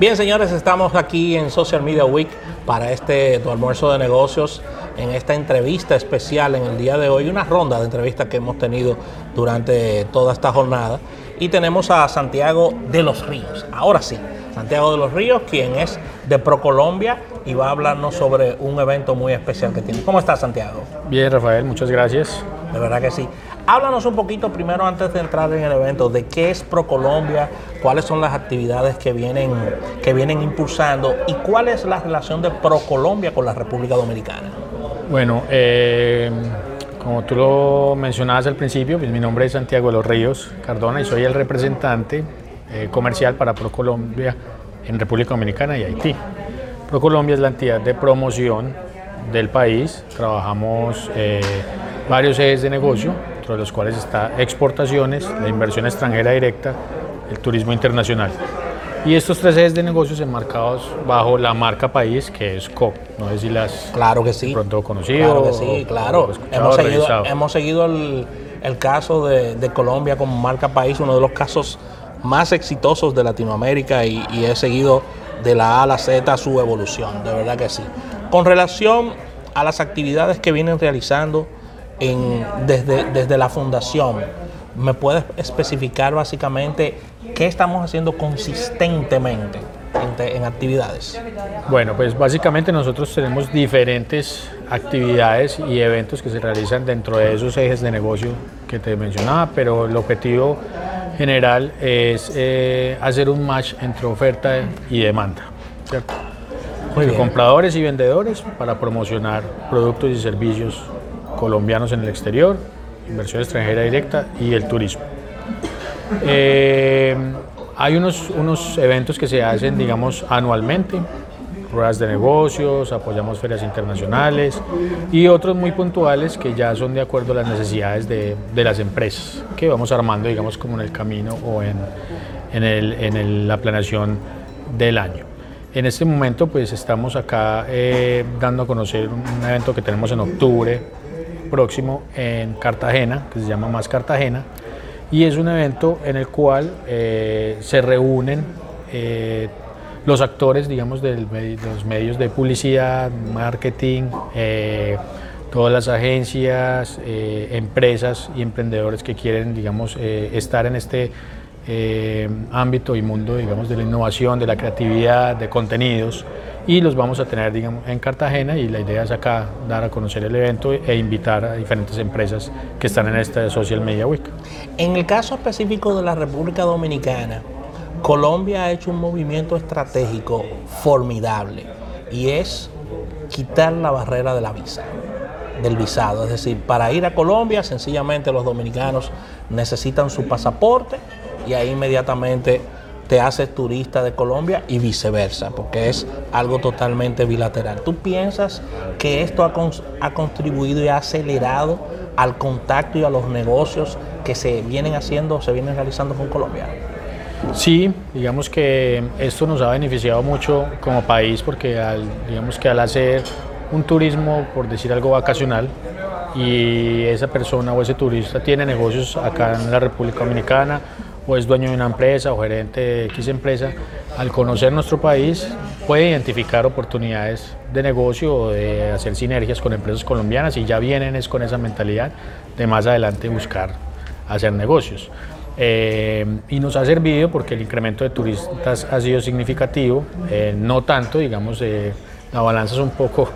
Bien, señores, estamos aquí en Social Media Week para este tu almuerzo de negocios, en esta entrevista especial en el día de hoy, una ronda de entrevistas que hemos tenido durante toda esta jornada. Y tenemos a Santiago de los Ríos. Ahora sí, Santiago de los Ríos, quien es de ProColombia y va a hablarnos sobre un evento muy especial que tiene. ¿Cómo estás, Santiago? Bien, Rafael, muchas gracias. De verdad que sí. Háblanos un poquito primero antes de entrar en el evento de qué es ProColombia, cuáles son las actividades que vienen, que vienen impulsando y cuál es la relación de ProColombia con la República Dominicana. Bueno, eh, como tú lo mencionabas al principio, pues mi nombre es Santiago de los Ríos Cardona y soy el representante eh, comercial para ProColombia en República Dominicana y Haití. ProColombia es la entidad de promoción del país. Trabajamos eh, varios ejes de negocio, entre los cuales está exportaciones, la inversión extranjera directa, el turismo internacional. Y estos tres ejes de negocios enmarcados bajo la marca país, que es COP. No sé si las claro que sí. pronto conocido. Claro que sí, claro. hemos, seguido, hemos seguido, el, el caso de, de, Colombia como marca país, uno de los casos más exitosos de Latinoamérica y, y he seguido de la A a la Z su evolución, de verdad que sí. Con relación a las actividades que vienen realizando en, desde, desde la fundación, ¿me puedes especificar básicamente qué estamos haciendo consistentemente en, en, actividades? Bueno, pues básicamente nosotros tenemos diferentes actividades y eventos que se realizan dentro de esos ejes de negocio que te mencionaba, pero el objetivo general es eh, hacer un match entre oferta y demanda, ¿cierto? compradores y vendedores para promocionar productos y servicios colombianos en el exterior, inversión extranjera directa y el turismo. Eh, hay unos, unos eventos que se hacen, digamos, anualmente, ruedas de negocios, apoyamos ferias internacionales y otros muy puntuales que ya son de acuerdo a las necesidades de, de las empresas, que vamos armando, digamos, como en el camino o en, en, el, en la planeación del año. En este momento, pues estamos acá eh, dando a conocer un evento que tenemos en octubre próximo en Cartagena, que se llama Más Cartagena, y es un evento en el cual eh, se reúnen eh, los actores, digamos, de los medios de publicidad, marketing, eh, todas las agencias, eh, empresas y emprendedores que quieren, digamos, eh, estar en este ámbito y mundo, digamos, de la innovación, de la creatividad, de contenidos y los vamos a tener digamos, en Cartagena y la idea es acá dar a conocer el evento e invitar a diferentes empresas que están en esta Social Media Week. En el caso específico de la República Dominicana, Colombia ha hecho un movimiento estratégico formidable y es quitar la barrera de la visa, del visado. Es decir, para ir a Colombia, sencillamente los dominicanos necesitan su pasaporte y ahí inmediatamente te haces turista de Colombia y viceversa, porque es algo totalmente bilateral. ¿Tú piensas que esto ha, con, ha contribuido y ha acelerado al contacto y a los negocios que se vienen haciendo, se vienen realizando con Colombia? Sí, digamos que esto nos ha beneficiado mucho como país porque digamos que al hacer un turismo, por decir algo vacacional, y esa persona o ese turista tiene negocios acá en la República Dominicana o es dueño de una empresa o gerente de X empresa, al conocer nuestro país puede identificar oportunidades de negocio o de hacer sinergias con empresas colombianas y ya vienen es con esa mentalidad de más adelante buscar hacer negocios. Eh, y nos ha servido porque el incremento de turistas ha sido significativo, eh, no tanto, digamos, eh, la balanza es un poco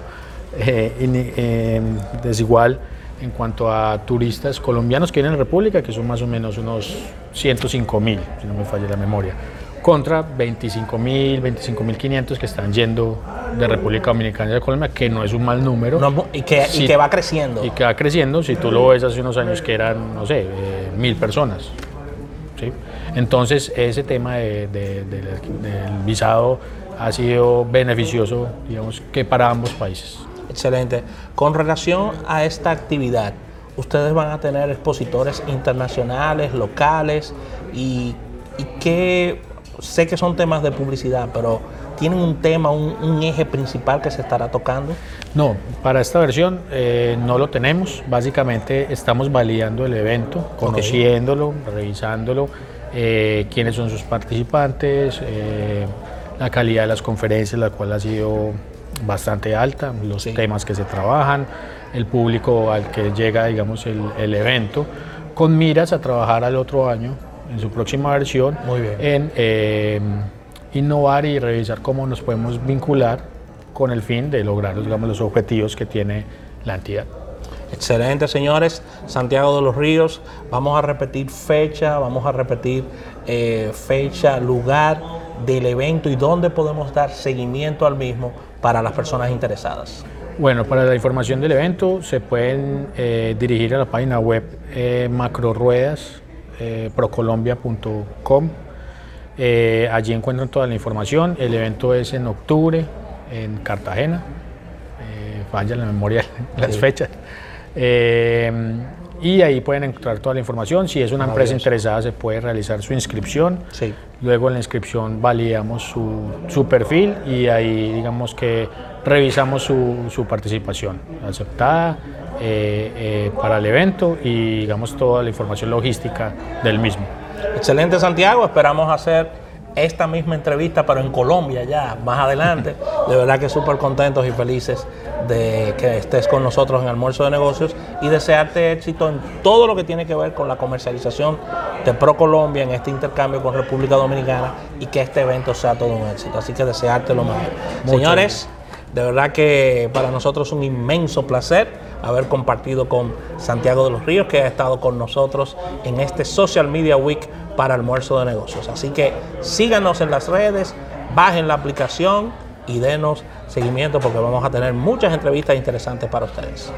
desigual en cuanto a turistas colombianos que vienen a la República, que son más o menos unos 105 mil, si no me falla la memoria, contra 25 mil, 25 mil 500 que están yendo de República Dominicana y de Colombia, que no es un mal número. No, y, que, si, y, que, va creciendo. Y que va creciendo, si tú lo ves hace unos años que eran, no sé, mil personas. ¿sí? Entonces, ese tema de, de, de, del visado ha sido beneficioso, digamos, que para ambos países. Excelente. Con relación a esta actividad, ustedes van a tener expositores internacionales, locales y, y que sé que son temas de publicidad, pero ¿tienen un tema, un, un, eje principal que se estará tocando? No, para esta versión eh, no lo tenemos. Básicamente estamos validando el evento, conociéndolo, okay. revisándolo, eh, quiénes son sus participantes, eh, la calidad de las conferencias, la cual ha sido bastante alta, los temas que se trabajan, el público al que llega, digamos, el, evento, con miras a trabajar al otro año, en su próxima versión, en eh, innovar y revisar cómo nos podemos vincular con el fin de lograr digamos, los objetivos que tiene la entidad. Excelente, señores. Santiago de los Ríos, vamos a repetir fecha, vamos a repetir eh, fecha, lugar del evento y dónde podemos dar seguimiento al mismo para las personas interesadas. Bueno, para la información del evento se pueden eh, dirigir a la página web eh, macroruedasprocolombia.com. Eh, allí encuentran toda la información. El evento es en octubre en Cartagena. falla la memoria las fechas. Y ahí pueden encontrar toda la información. Si es una empresa interesada, se puede realizar su inscripción. Sí. Luego en la inscripción validamos su, su perfil y ahí digamos que revisamos su, su participación aceptada eh, eh, para el evento y digamos toda la información logística del mismo. Excelente Santiago, esperamos hacer esta misma entrevista, pero en Colombia ya, más adelante. De verdad que súper contentos y felices de que estés con nosotros en Almuerzo de Negocios y desearte éxito en todo lo que tiene que ver con la comercialización de Pro Colombia en este intercambio con República Dominicana y que este evento sea todo un éxito. Así que desearte lo mejor. Señores, de verdad que para nosotros es un inmenso placer haber compartido con Santiago de los Ríos, que ha estado con nosotros en este Social Media Week para almuerzo de negocios. Así que síganos en las redes, bajen la aplicación y denos seguimiento porque vamos a tener muchas entrevistas interesantes para ustedes.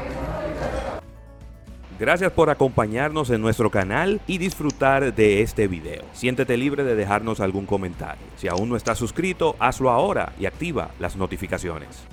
Gracias por acompañarnos en nuestro canal y disfrutar de este video. Siéntete libre de dejarnos algún comentario. Si aún no estás suscrito, hazlo ahora y activa las notificaciones.